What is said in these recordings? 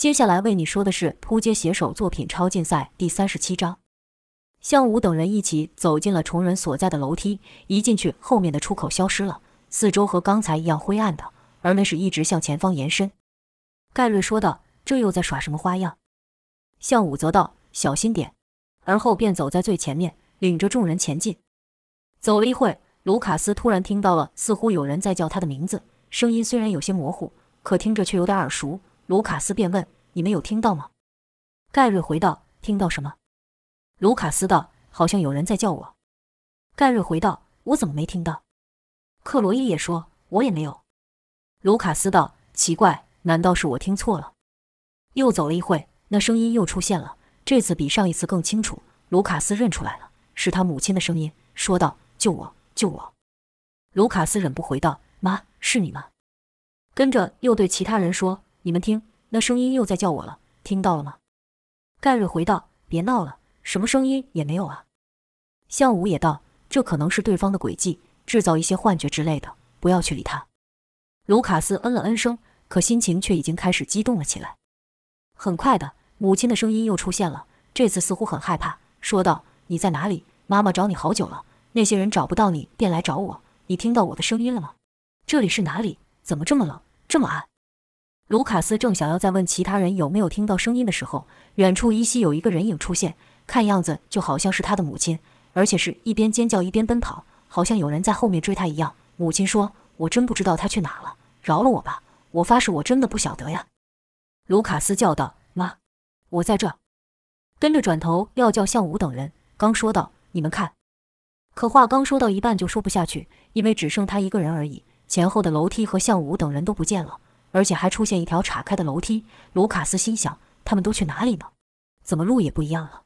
接下来为你说的是扑街写手作品超竞赛第三十七章。向武等人一起走进了虫人所在的楼梯，一进去，后面的出口消失了，四周和刚才一样灰暗的，而那是一直向前方延伸。盖瑞说道：“这又在耍什么花样？”向武则道：“小心点。”而后便走在最前面，领着众人前进。走了一会，卢卡斯突然听到了，似乎有人在叫他的名字，声音虽然有些模糊，可听着却有点耳熟。卢卡斯便问：“你们有听到吗？”盖瑞回道：“听到什么？”卢卡斯道：“好像有人在叫我。”盖瑞回道：“我怎么没听到？”克罗伊也说：“我也没有。”卢卡斯道：“奇怪，难道是我听错了？”又走了一会，那声音又出现了，这次比上一次更清楚。卢卡斯认出来了，是他母亲的声音，说道：“救我，救我！”卢卡斯忍不回道：“妈，是你吗？”跟着又对其他人说。你们听，那声音又在叫我了，听到了吗？盖瑞回道：“别闹了，什么声音也没有啊。”向武也道：“这可能是对方的诡计，制造一些幻觉之类的，不要去理他。”卢卡斯嗯了嗯声，可心情却已经开始激动了起来。很快的，母亲的声音又出现了，这次似乎很害怕，说道：“你在哪里？妈妈找你好久了，那些人找不到你，便来找我。你听到我的声音了吗？这里是哪里？怎么这么冷，这么暗？”卢卡斯正想要再问其他人有没有听到声音的时候，远处依稀有一个人影出现，看样子就好像是他的母亲，而且是一边尖叫一边奔跑，好像有人在后面追他一样。母亲说：“我真不知道他去哪了，饶了我吧！我发誓，我真的不晓得呀。”卢卡斯叫道：“妈，我在这。”跟着转头要叫向武等人，刚说道：“你们看。”可话刚说到一半就说不下去，因为只剩他一个人而已，前后的楼梯和向武等人都不见了。而且还出现一条岔开的楼梯，卢卡斯心想：他们都去哪里呢？怎么路也不一样了？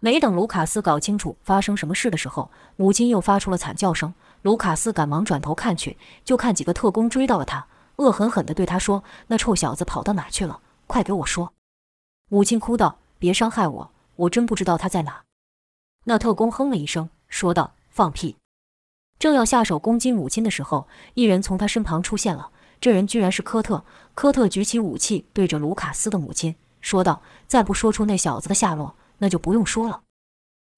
没等卢卡斯搞清楚发生什么事的时候，母亲又发出了惨叫声。卢卡斯赶忙转头看去，就看几个特工追到了他，恶狠狠地对他说：“那臭小子跑到哪去了？快给我说！”母亲哭道：“别伤害我，我真不知道他在哪。”那特工哼了一声，说道：“放屁！”正要下手攻击母亲的时候，一人从他身旁出现了。这人居然是科特。科特举起武器，对着卢卡斯的母亲说道：“再不说出那小子的下落，那就不用说了。”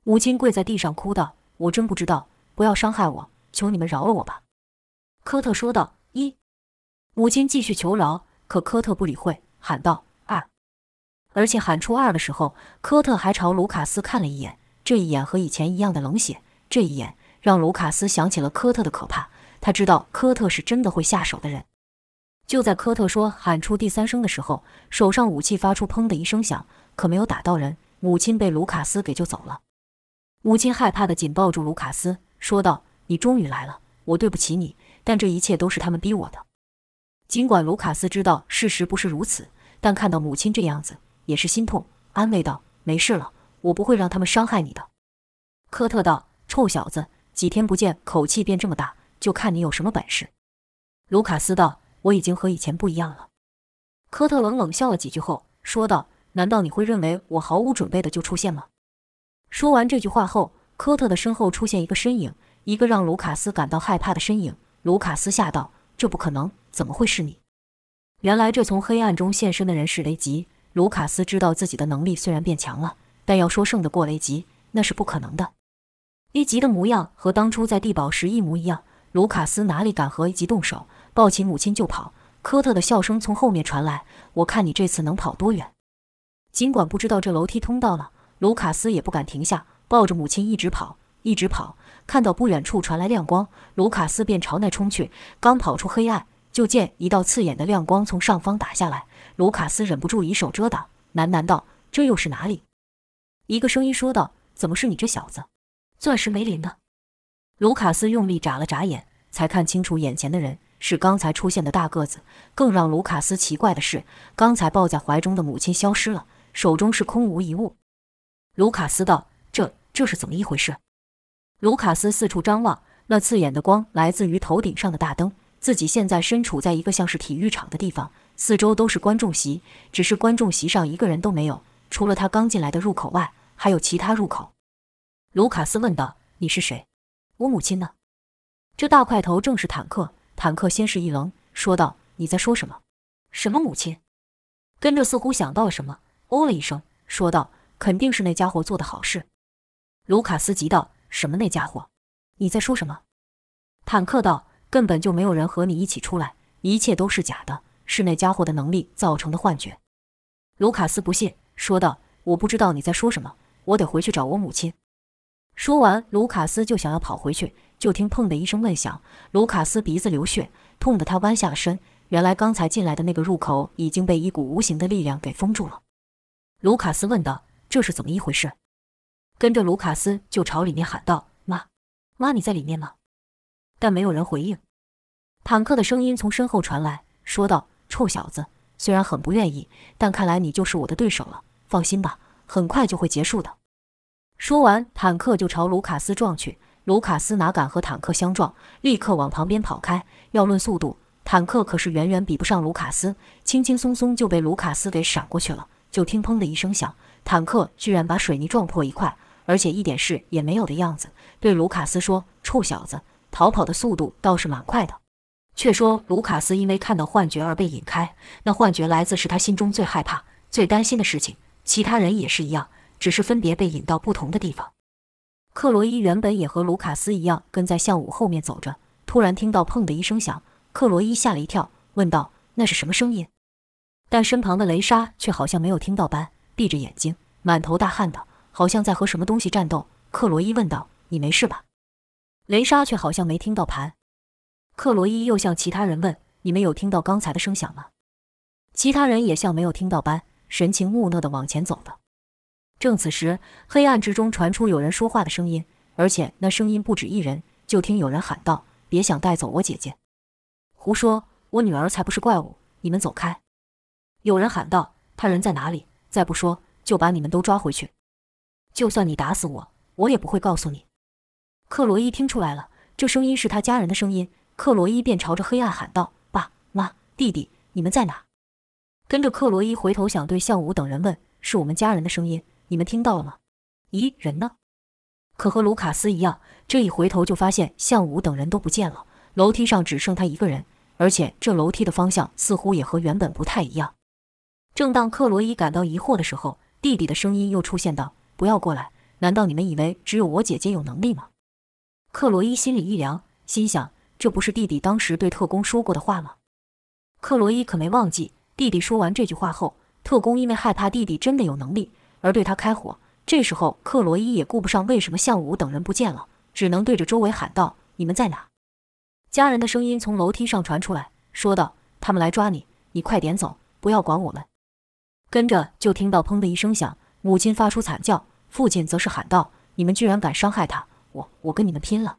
母亲跪在地上哭道：“我真不知道，不要伤害我，求你们饶了我吧。”科特说道：“一。”母亲继续求饶，可科特不理会，喊道：“二。”而且喊出“二”的时候，科特还朝卢卡斯看了一眼，这一眼和以前一样的冷血。这一眼让卢卡斯想起了科特的可怕，他知道科特是真的会下手的人。就在科特说喊出第三声的时候，手上武器发出“砰”的一声响，可没有打到人。母亲被卢卡斯给救走了。母亲害怕的紧抱住卢卡斯，说道：“你终于来了，我对不起你，但这一切都是他们逼我的。”尽管卢卡斯知道事实不是如此，但看到母亲这样子，也是心痛，安慰道：“没事了，我不会让他们伤害你的。”科特道：“臭小子，几天不见，口气变这么大，就看你有什么本事。”卢卡斯道。我已经和以前不一样了。科特冷冷笑了几句后说道：“难道你会认为我毫无准备的就出现吗？”说完这句话后，科特的身后出现一个身影，一个让卢卡斯感到害怕的身影。卢卡斯吓道：“这不可能，怎么会是你？”原来这从黑暗中现身的人是雷吉。卢卡斯知道自己的能力虽然变强了，但要说胜得过雷吉，那是不可能的。雷吉的模样和当初在地堡时一模一样，卢卡斯哪里敢和雷吉动手？抱起母亲就跑，科特的笑声从后面传来。我看你这次能跑多远？尽管不知道这楼梯通道了，卢卡斯也不敢停下，抱着母亲一直跑，一直跑。看到不远处传来亮光，卢卡斯便朝那冲去。刚跑出黑暗，就见一道刺眼的亮光从上方打下来。卢卡斯忍不住以手遮挡，喃喃道：“这又是哪里？”一个声音说道：“怎么是你这小子？钻石梅林呢。”卢卡斯用力眨了眨眼，才看清楚眼前的人。是刚才出现的大个子。更让卢卡斯奇怪的是，刚才抱在怀中的母亲消失了，手中是空无一物。卢卡斯道：“这这是怎么一回事？”卢卡斯四处张望，那刺眼的光来自于头顶上的大灯。自己现在身处在一个像是体育场的地方，四周都是观众席，只是观众席上一个人都没有，除了他刚进来的入口外，还有其他入口。卢卡斯问道：“你是谁？我母亲呢？”这大块头正是坦克。坦克先是一愣，说道：“你在说什么？什么母亲？”跟着似乎想到了什么，哦了一声，说道：“肯定是那家伙做的好事。”卢卡斯急道：“什么那家伙？你在说什么？”坦克道：“根本就没有人和你一起出来，一切都是假的，是那家伙的能力造成的幻觉。”卢卡斯不信，说道：“我不知道你在说什么，我得回去找我母亲。”说完，卢卡斯就想要跑回去，就听“砰”的一声闷响，卢卡斯鼻子流血，痛得他弯下了身。原来刚才进来的那个入口已经被一股无形的力量给封住了。卢卡斯问道：“这是怎么一回事？”跟着卢卡斯就朝里面喊道：“妈，妈，你在里面吗？”但没有人回应。坦克的声音从身后传来，说道：“臭小子，虽然很不愿意，但看来你就是我的对手了。放心吧，很快就会结束的。”说完，坦克就朝卢卡斯撞去。卢卡斯哪敢和坦克相撞，立刻往旁边跑开。要论速度，坦克可是远远比不上卢卡斯，轻轻松松就被卢卡斯给闪过去了。就听“砰”的一声响，坦克居然把水泥撞破一块。而且一点事也没有的样子，对卢卡斯说：“臭小子，逃跑的速度倒是蛮快的。”却说卢卡斯因为看到幻觉而被引开，那幻觉来自是他心中最害怕、最担心的事情。其他人也是一样，只是分别被引到不同的地方。克罗伊原本也和卢卡斯一样跟在向武后面走着，突然听到“砰”的一声响，克罗伊吓了一跳，问道：“那是什么声音？”但身旁的雷莎却好像没有听到般，闭着眼睛，满头大汗的。好像在和什么东西战斗。克罗伊问道：“你没事吧？”雷莎却好像没听到盘。克罗伊又向其他人问：“你们有听到刚才的声响吗？”其他人也像没有听到般，神情木讷地往前走的。正此时，黑暗之中传出有人说话的声音，而且那声音不止一人。就听有人喊道：“别想带走我姐姐！”胡说！我女儿才不是怪物！你们走开！有人喊道：“他人在哪里？再不说，就把你们都抓回去！”就算你打死我，我也不会告诉你。克罗伊听出来了，这声音是他家人的声音。克罗伊便朝着黑暗喊道：“爸妈，弟弟，你们在哪？”跟着克罗伊回头想对向武等人问：“是我们家人的声音，你们听到了吗？”咦，人呢？可和卢卡斯一样，这一回头就发现向武等人都不见了，楼梯上只剩他一个人，而且这楼梯的方向似乎也和原本不太一样。正当克罗伊感到疑惑的时候，弟弟的声音又出现道。不要过来！难道你们以为只有我姐姐有能力吗？克罗伊心里一凉，心想：这不是弟弟当时对特工说过的话吗？克罗伊可没忘记，弟弟说完这句话后，特工因为害怕弟弟真的有能力而对他开火。这时候，克罗伊也顾不上为什么向武等人不见了，只能对着周围喊道：“你们在哪？”家人的声音从楼梯上传出来，说道：“他们来抓你，你快点走，不要管我们。”跟着就听到“砰”的一声响。母亲发出惨叫，父亲则是喊道：“你们居然敢伤害他！我我跟你们拼了！”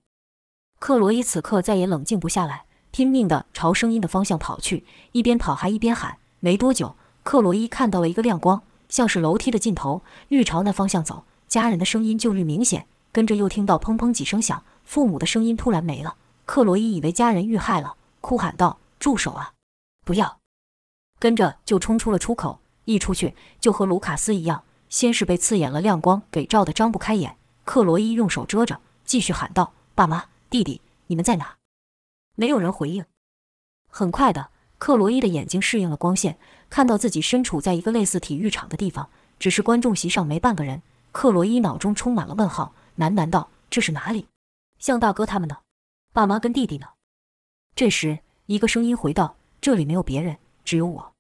克罗伊此刻再也冷静不下来，拼命地朝声音的方向跑去，一边跑还一边喊。没多久，克罗伊看到了一个亮光，像是楼梯的尽头，欲朝那方向走。家人的声音就愈明显，跟着又听到砰砰几声响，父母的声音突然没了。克罗伊以为家人遇害了，哭喊道：“住手啊！不要！”跟着就冲出了出口，一出去就和卢卡斯一样。先是被刺眼了亮光给照得张不开眼，克罗伊用手遮着，继续喊道：“爸妈，弟弟，你们在哪？”没有人回应。很快的，克罗伊的眼睛适应了光线，看到自己身处在一个类似体育场的地方，只是观众席上没半个人。克罗伊脑中充满了问号，喃喃道：“这是哪里？向大哥他们呢？爸妈跟弟弟呢？”这时，一个声音回道：“这里没有别人，只有我。”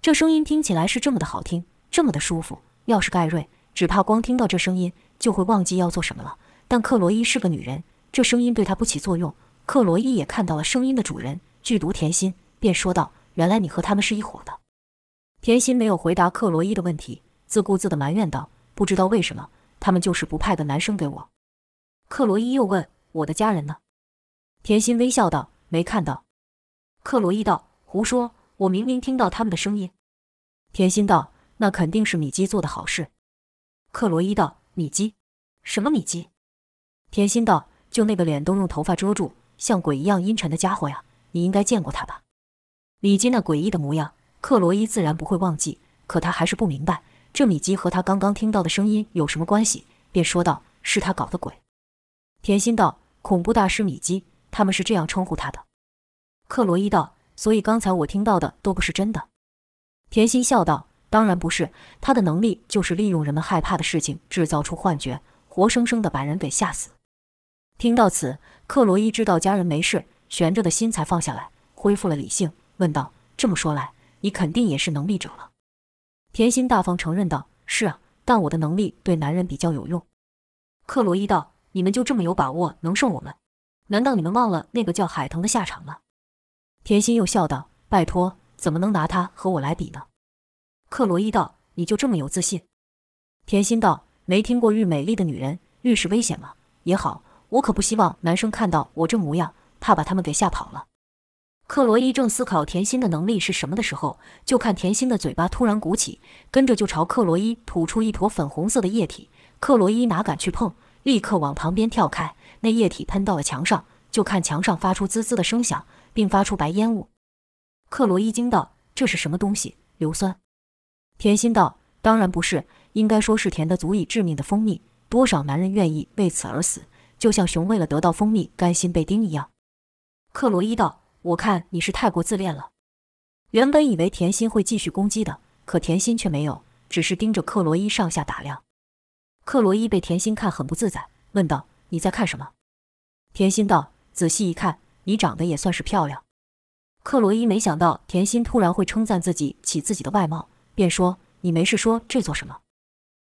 这声音听起来是这么的好听，这么的舒服。要是盖瑞，只怕光听到这声音就会忘记要做什么了。但克罗伊是个女人，这声音对她不起作用。克罗伊也看到了声音的主人，剧毒甜心，便说道：“原来你和他们是一伙的。”甜心没有回答克罗伊的问题，自顾自地埋怨道：“不知道为什么，他们就是不派个男生给我。”克罗伊又问：“我的家人呢？”甜心微笑道：“没看到。”克罗伊道：“胡说！我明明听到他们的声音。”甜心道。那肯定是米基做的好事。克罗伊道：“米基？什么米基？”甜心道：“就那个脸都用头发遮住，像鬼一样阴沉的家伙呀，你应该见过他吧？”米基那诡异的模样，克罗伊自然不会忘记。可他还是不明白，这米基和他刚刚听到的声音有什么关系，便说道：“是他搞的鬼。”甜心道：“恐怖大师米基，他们是这样称呼他的。”克罗伊道：“所以刚才我听到的都不是真的。”甜心笑道：“当然不是，他的能力就是利用人们害怕的事情，制造出幻觉，活生生的把人给吓死。”听到此，克罗伊知道家人没事，悬着的心才放下来，恢复了理性，问道：“这么说来，你肯定也是能力者了？”甜心大方承认道：“是啊，但我的能力对男人比较有用。”克罗伊道：“你们就这么有把握能胜我们？难道你们忘了那个叫海腾的下场了？”甜心又笑道：“拜托，怎么能拿他和我来比呢？”克罗伊道：“你就这么有自信？”甜心道：“没听过遇美丽的女人，遇是危险吗？也好。”我可不希望男生看到我这模样，怕把他们给吓跑了。克罗伊正思考甜心的能力是什么的时候，就看甜心的嘴巴突然鼓起，跟着就朝克罗伊吐出一坨粉红色的液体。克罗伊哪敢去碰，立刻往旁边跳开。那液体喷到了墙上，就看墙上发出滋滋的声响，并发出白烟雾。克罗伊惊道：“这是什么东西？硫酸？”甜心道：“当然不是，应该说是甜的足以致命的蜂蜜。多少男人愿意为此而死？”就像熊为了得到蜂蜜甘心被叮一样，克罗伊道：“我看你是太过自恋了。”原本以为甜心会继续攻击的，可甜心却没有，只是盯着克罗伊上下打量。克罗伊被甜心看很不自在，问道：“你在看什么？”甜心道：“仔细一看，你长得也算是漂亮。”克罗伊没想到甜心突然会称赞自己起自己的外貌，便说：“你没事说这做什么？”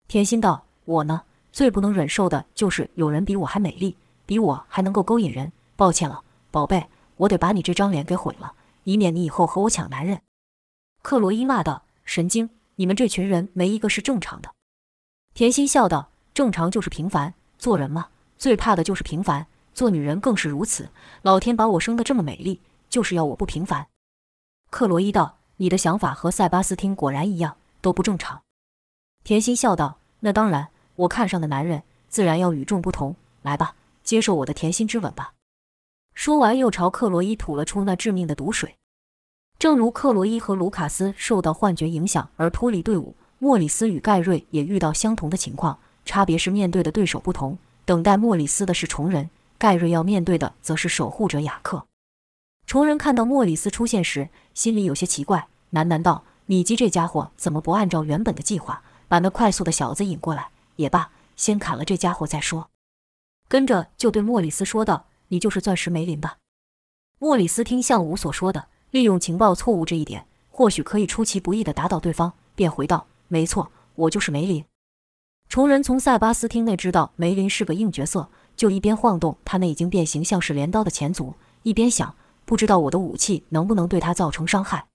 甜心道：“我呢？”最不能忍受的就是有人比我还美丽，比我还能够勾引人。抱歉了，宝贝，我得把你这张脸给毁了，以免你以后和我抢男人。”克罗伊骂道，“神经！你们这群人没一个是正常的。”甜心笑道：“正常就是平凡。做人嘛，最怕的就是平凡。做女人更是如此。老天把我生得这么美丽，就是要我不平凡。”克罗伊道：“你的想法和塞巴斯汀果然一样，都不正常。”甜心笑道：“那当然。”我看上的男人自然要与众不同。来吧，接受我的甜心之吻吧。说完，又朝克罗伊吐了出那致命的毒水。正如克罗伊和卢卡斯受到幻觉影响而脱离队伍，莫里斯与盖瑞也遇到相同的情况，差别是面对的对手不同。等待莫里斯的是虫人，盖瑞要面对的则是守护者雅克。虫人看到莫里斯出现时，心里有些奇怪，喃喃道：“米基这家伙怎么不按照原本的计划，把那快速的小子引过来？”也罢，先砍了这家伙再说。跟着就对莫里斯说道：“你就是钻石梅林吧？”莫里斯听向武所说的，利用情报错误这一点，或许可以出其不意地打倒对方，便回道：“没错，我就是梅林。”虫人从塞巴斯汀内知道梅林是个硬角色，就一边晃动他那已经变形像是镰刀的前足，一边想：不知道我的武器能不能对他造成伤害。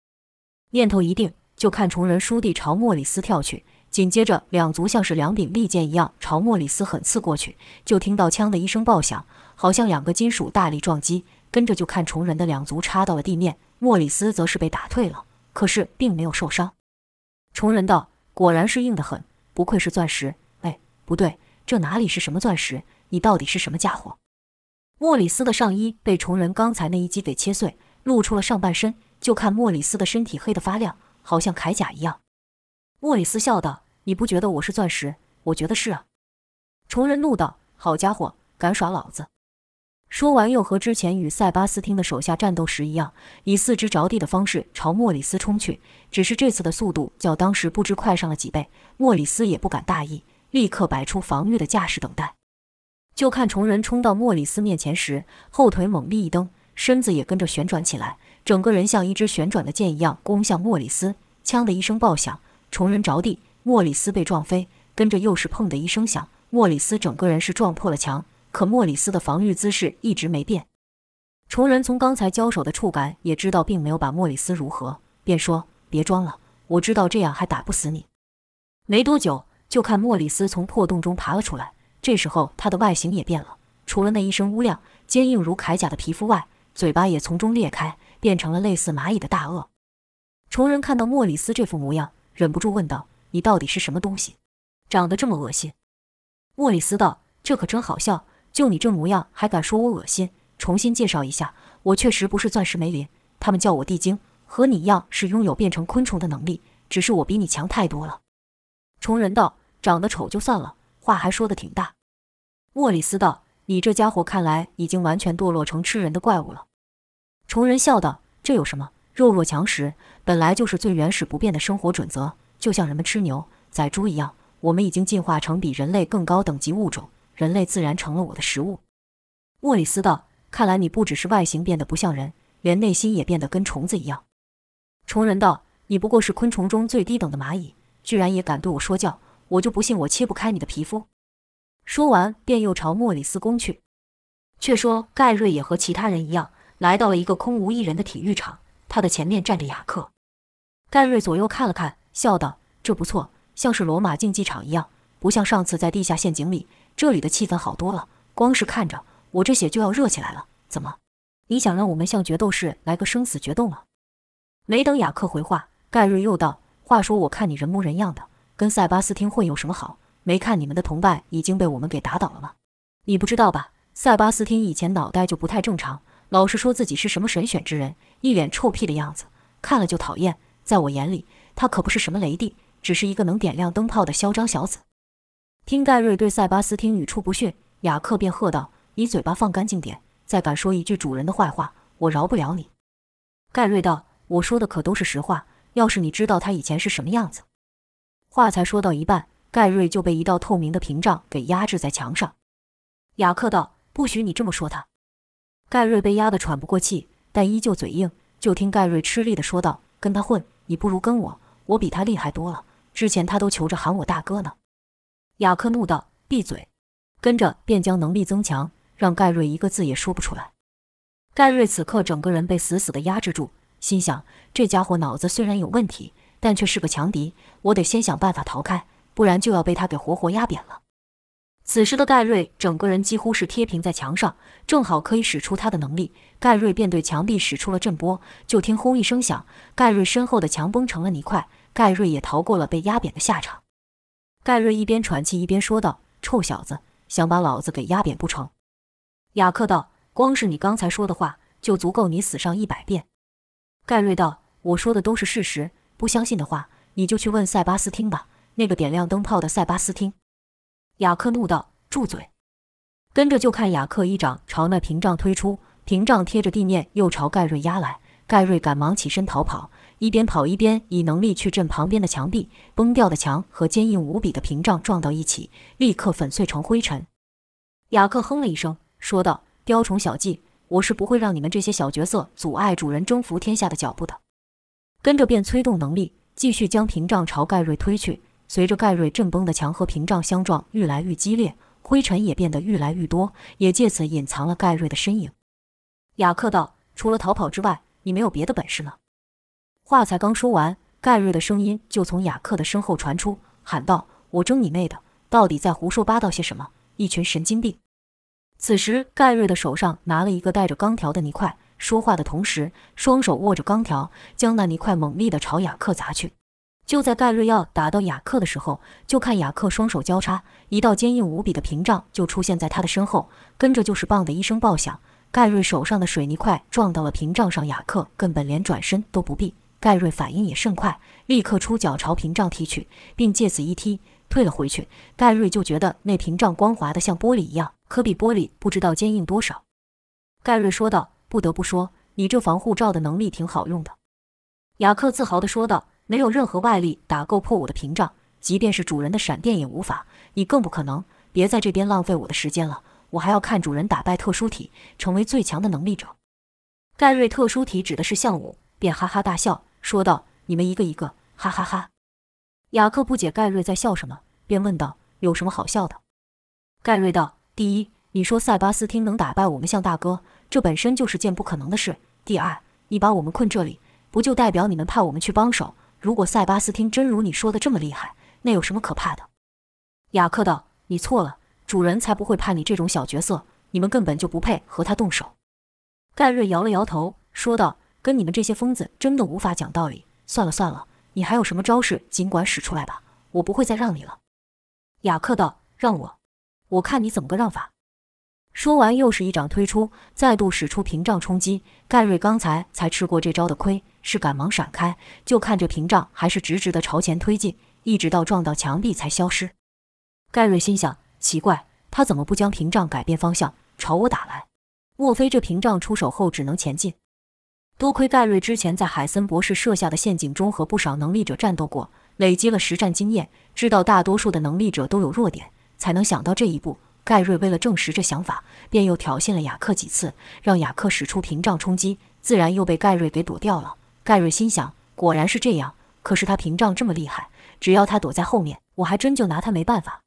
念头一定，就看虫人倏地朝莫里斯跳去。紧接着，两足像是两柄利剑一样朝莫里斯狠刺过去，就听到“枪”的一声爆响，好像两个金属大力撞击。跟着就看虫人的两足插到了地面，莫里斯则是被打退了，可是并没有受伤。虫人道：“果然是硬得很，不愧是钻石。”哎，不对，这哪里是什么钻石？你到底是什么家伙？莫里斯的上衣被虫人刚才那一击给切碎，露出了上半身，就看莫里斯的身体黑得发亮，好像铠甲一样。莫里斯笑道。你不觉得我是钻石？我觉得是啊。虫人怒道：“好家伙，敢耍老子！”说完，又和之前与塞巴斯汀的手下战斗时一样，以四肢着地的方式朝莫里斯冲去。只是这次的速度较当时不知快上了几倍。莫里斯也不敢大意，立刻摆出防御的架势等待。就看虫人冲到莫里斯面前时，后腿猛力一蹬，身子也跟着旋转起来，整个人像一支旋转的箭一样攻向莫里斯。枪的一声爆响，虫人着地。莫里斯被撞飞，跟着又是砰的一声响，莫里斯整个人是撞破了墙。可莫里斯的防御姿势一直没变。虫人从刚才交手的触感也知道并没有把莫里斯如何，便说：“别装了，我知道这样还打不死你。”没多久，就看莫里斯从破洞中爬了出来。这时候他的外形也变了，除了那一身乌亮、坚硬如铠甲的皮肤外，嘴巴也从中裂开，变成了类似蚂蚁的大鳄。虫人看到莫里斯这副模样，忍不住问道。你到底是什么东西，长得这么恶心？莫里斯道：“这可真好笑，就你这模样还敢说我恶心？重新介绍一下，我确实不是钻石梅林，他们叫我地精，和你一样是拥有变成昆虫的能力，只是我比你强太多了。”虫人道：“长得丑就算了，话还说得挺大。”莫里斯道：“你这家伙看来已经完全堕落成吃人的怪物了。”虫人笑道：“这有什么？弱肉强食本来就是最原始不变的生活准则，就像人们吃牛宰猪一样。我们已经进化成比人类更高等级物种，人类自然成了我的食物。莫里斯道：“看来你不只是外形变得不像人，连内心也变得跟虫子一样。”虫人道：“你不过是昆虫中最低等的蚂蚁，居然也敢对我说教，我就不信我切不开你的皮肤。”说完，便又朝莫里斯攻去。却说盖瑞也和其他人一样，来到了一个空无一人的体育场，他的前面站着雅克。盖瑞左右看了看，笑道：“这不错。”像是罗马竞技场一样，不像上次在地下陷阱里，这里的气氛好多了。光是看着，我这血就要热起来了。怎么，你想让我们像决斗士来个生死决斗吗？没等雅克回话，盖瑞又道：“话说，我看你人模人样的，跟塞巴斯汀混有什么好？没看你们的同伴已经被我们给打倒了吗？你不知道吧？塞巴斯汀以前脑袋就不太正常，老是说自己是什么神选之人，一脸臭屁的样子，看了就讨厌。在我眼里，他可不是什么雷帝。”只是一个能点亮灯泡的嚣张小子。听盖瑞对塞巴斯汀语出不逊，雅克便喝道：“你嘴巴放干净点，再敢说一句主人的坏话，我饶不了你。”盖瑞道：“我说的可都是实话。要是你知道他以前是什么样子……”话才说到一半，盖瑞就被一道透明的屏障给压制在墙上。雅克道：“不许你这么说他。”盖瑞被压得喘不过气，但依旧嘴硬。就听盖瑞吃力地说道：“跟他混，你不如跟我，我比他厉害多了。”之前他都求着喊我大哥呢，雅克怒道：“闭嘴！”跟着便将能力增强，让盖瑞一个字也说不出来。盖瑞此刻整个人被死死地压制住，心想：这家伙脑子虽然有问题，但却是个强敌，我得先想办法逃开，不然就要被他给活活压扁了。此时的盖瑞整个人几乎是贴平在墙上，正好可以使出他的能力。盖瑞便对墙壁使出了震波，就听轰一声响，盖瑞身后的墙崩成了泥块。盖瑞也逃过了被压扁的下场。盖瑞一边喘气一边说道：“臭小子，想把老子给压扁不成？”雅克道：“光是你刚才说的话，就足够你死上一百遍。”盖瑞道：“我说的都是事实，不相信的话，你就去问塞巴斯汀吧，那个点亮灯泡的塞巴斯汀。”雅克怒道：“住嘴！”跟着就看雅克一掌朝那屏障推出，屏障贴着地面，又朝盖瑞压来。盖瑞赶忙起身逃跑。一边跑一边以能力去震旁边的墙壁，崩掉的墙和坚硬无比的屏障撞到一起，立刻粉碎成灰尘。雅克哼了一声，说道：“雕虫小技，我是不会让你们这些小角色阻碍主人征服天下的脚步的。”跟着便催动能力，继续将屏障朝盖瑞推去。随着盖瑞震崩的墙和屏障相撞愈来愈激烈，灰尘也变得愈来愈多，也借此隐藏了盖瑞的身影。雅克道：“除了逃跑之外，你没有别的本事了。”话才刚说完，盖瑞的声音就从雅克的身后传出，喊道：“我争你妹的，到底在胡说八道些什么？一群神经病！”此时，盖瑞的手上拿了一个带着钢条的泥块，说话的同时，双手握着钢条，将那泥块猛力地朝雅克砸去。就在盖瑞要打到雅克的时候，就看雅克双手交叉，一道坚硬无比的屏障就出现在他的身后，跟着就是“棒”的一声爆响，盖瑞手上的水泥块撞到了屏障上，雅克根本连转身都不必。盖瑞反应也甚快，立刻出脚朝屏障踢去，并借此一踢退了回去。盖瑞就觉得那屏障光滑的像玻璃一样，可比玻璃不知道坚硬多少。盖瑞说道：“不得不说，你这防护罩的能力挺好用的。”雅克自豪地说道：“没有任何外力打够破我的屏障，即便是主人的闪电也无法，你更不可能。别在这边浪费我的时间了，我还要看主人打败特殊体，成为最强的能力者。”盖瑞特殊体指的是项武，便哈哈大笑。说道：“你们一个一个，哈哈哈！”雅克不解盖瑞在笑什么，便问道：“有什么好笑的？”盖瑞道：“第一，你说塞巴斯汀能打败我们向大哥，这本身就是件不可能的事。第二，你把我们困这里，不就代表你们派我们去帮手？如果塞巴斯汀真如你说的这么厉害，那有什么可怕的？”雅克道：“你错了，主人才不会怕你这种小角色，你们根本就不配和他动手。”盖瑞摇了摇头，说道。跟你们这些疯子真的无法讲道理。算了算了，你还有什么招式，尽管使出来吧，我不会再让你了。雅克道：“让我，我看你怎么个让法。”说完，又是一掌推出，再度使出屏障冲击。盖瑞刚才才吃过这招的亏，是赶忙闪开，就看着屏障还是直直的朝前推进，一直到撞到墙壁才消失。盖瑞心想：奇怪，他怎么不将屏障改变方向，朝我打来？莫非这屏障出手后只能前进？多亏盖瑞之前在海森博士设下的陷阱中和不少能力者战斗过，累积了实战经验，知道大多数的能力者都有弱点，才能想到这一步。盖瑞为了证实这想法，便又挑衅了雅克几次，让雅克使出屏障冲击，自然又被盖瑞给躲掉了。盖瑞心想，果然是这样。可是他屏障这么厉害，只要他躲在后面，我还真就拿他没办法。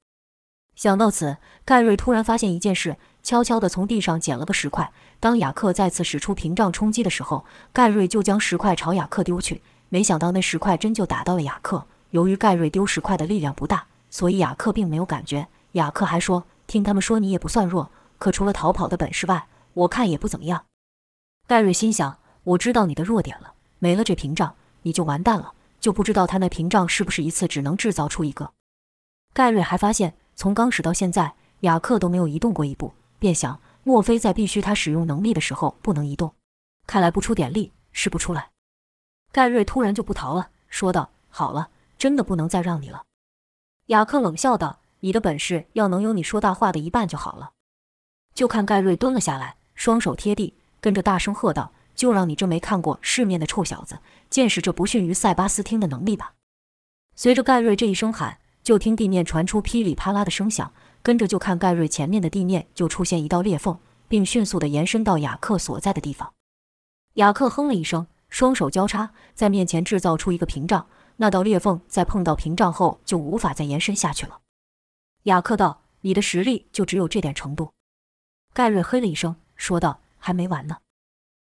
想到此，盖瑞突然发现一件事，悄悄地从地上捡了个石块。当雅克再次使出屏障冲击的时候，盖瑞就将石块朝雅克丢去。没想到那石块真就打到了雅克。由于盖瑞丢石块的力量不大，所以雅克并没有感觉。雅克还说。听他们说你也不算弱，可除了逃跑的本事外，我看也不怎么样。盖瑞心想：我知道你的弱点了，没了这屏障，你就完蛋了。就不知道他那屏障是不是一次只能制造出一个。盖瑞还发现，从刚始到现在，雅克都没有移动过一步，便想：莫非在必须他使用能力的时候不能移动？看来不出点力是不出来。盖瑞突然就不逃了，说道：“好了，真的不能再让你了。”雅克冷笑道。你的本事要能有你说大话的一半就好了。就看盖瑞蹲了下来，双手贴地，跟着大声喝道：“就让你这没看过世面的臭小子见识这不逊于塞巴斯汀的能力吧！”随着盖瑞这一声喊，就听地面传出噼里啪啦的声响，跟着就看盖瑞前面的地面就出现一道裂缝，并迅速地延伸到雅克所在的地方。雅克哼了一声，双手交叉在面前制造出一个屏障，那道裂缝在碰到屏障后就无法再延伸下去了。雅克道：“你的实力就只有这点程度。”盖瑞嘿了一声，说道：“还没完呢。”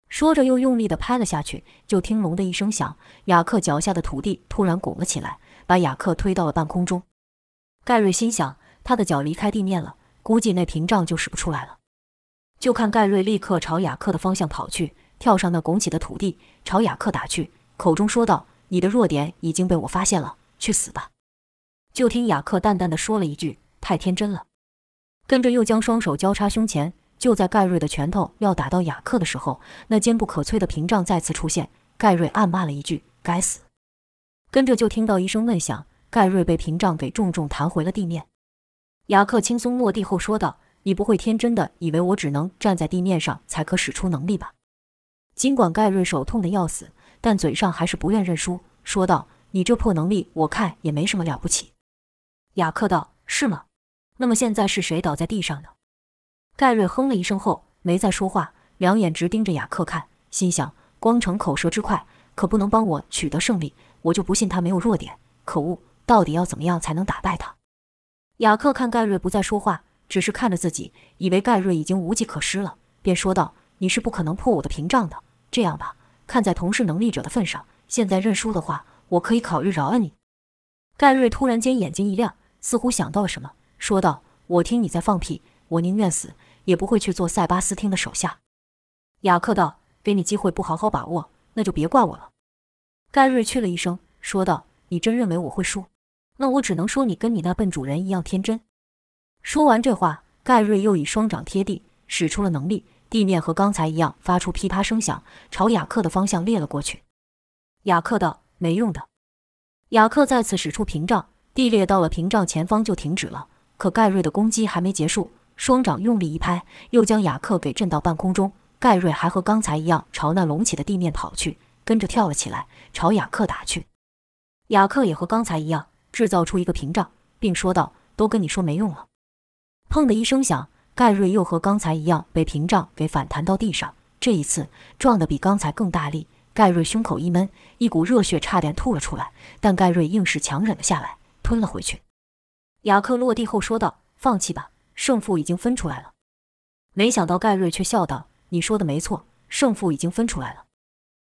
说着又用力地拍了下去，就听“隆”的一声响，雅克脚下的土地突然拱了起来，把雅克推到了半空中。盖瑞心想：他的脚离开地面了，估计那屏障就使不出来了。就看盖瑞立刻朝雅克的方向跑去，跳上那拱起的土地，朝雅克打去，口中说道：“你的弱点已经被我发现了，去死吧！”就听雅克淡淡的说了一句：“太天真了。”跟着又将双手交叉胸前。就在盖瑞的拳头要打到雅克的时候，那坚不可摧的屏障再次出现。盖瑞暗骂了一句：“该死！”跟着就听到一声闷响，盖瑞被屏障给重重弹回了地面。雅克轻松落地后说道：“你不会天真的以为我只能站在地面上才可使出能力吧？”尽管盖瑞手痛的要死，但嘴上还是不愿认输，说道：“你这破能力，我看也没什么了不起。”雅克道：“是吗？那么现在是谁倒在地上呢？”盖瑞哼了一声后，没再说话，两眼直盯着雅克看，心想：光逞口舌之快，可不能帮我取得胜利。我就不信他没有弱点。可恶，到底要怎么样才能打败他？雅克看盖瑞不再说话，只是看着自己，以为盖瑞已经无计可施了，便说道：“你是不可能破我的屏障的。这样吧，看在同是能力者的份上，现在认输的话，我可以考虑饶了你。”盖瑞突然间眼睛一亮。似乎想到了什么，说道：“我听你在放屁，我宁愿死，也不会去做塞巴斯汀的手下。”雅克道：“给你机会不好好把握，那就别怪我了。”盖瑞去了一声，说道：“你真认为我会输？那我只能说你跟你那笨主人一样天真。”说完这话，盖瑞又以双掌贴地，使出了能力，地面和刚才一样发出噼啪声响，朝雅克的方向裂了过去。雅克道：“没用的。”雅克再次使出屏障。地裂到了屏障前方就停止了，可盖瑞的攻击还没结束，双掌用力一拍，又将雅克给震到半空中。盖瑞还和刚才一样朝那隆起的地面跑去，跟着跳了起来，朝雅克打去。雅克也和刚才一样制造出一个屏障，并说道：“都跟你说没用了。”砰的一声响，盖瑞又和刚才一样被屏障给反弹到地上，这一次撞得比刚才更大力。盖瑞胸口一闷，一股热血差点吐了出来，但盖瑞硬是强忍了下来。吞了回去。雅克落地后说道：“放弃吧，胜负已经分出来了。”没想到盖瑞却笑道：“你说的没错，胜负已经分出来了。”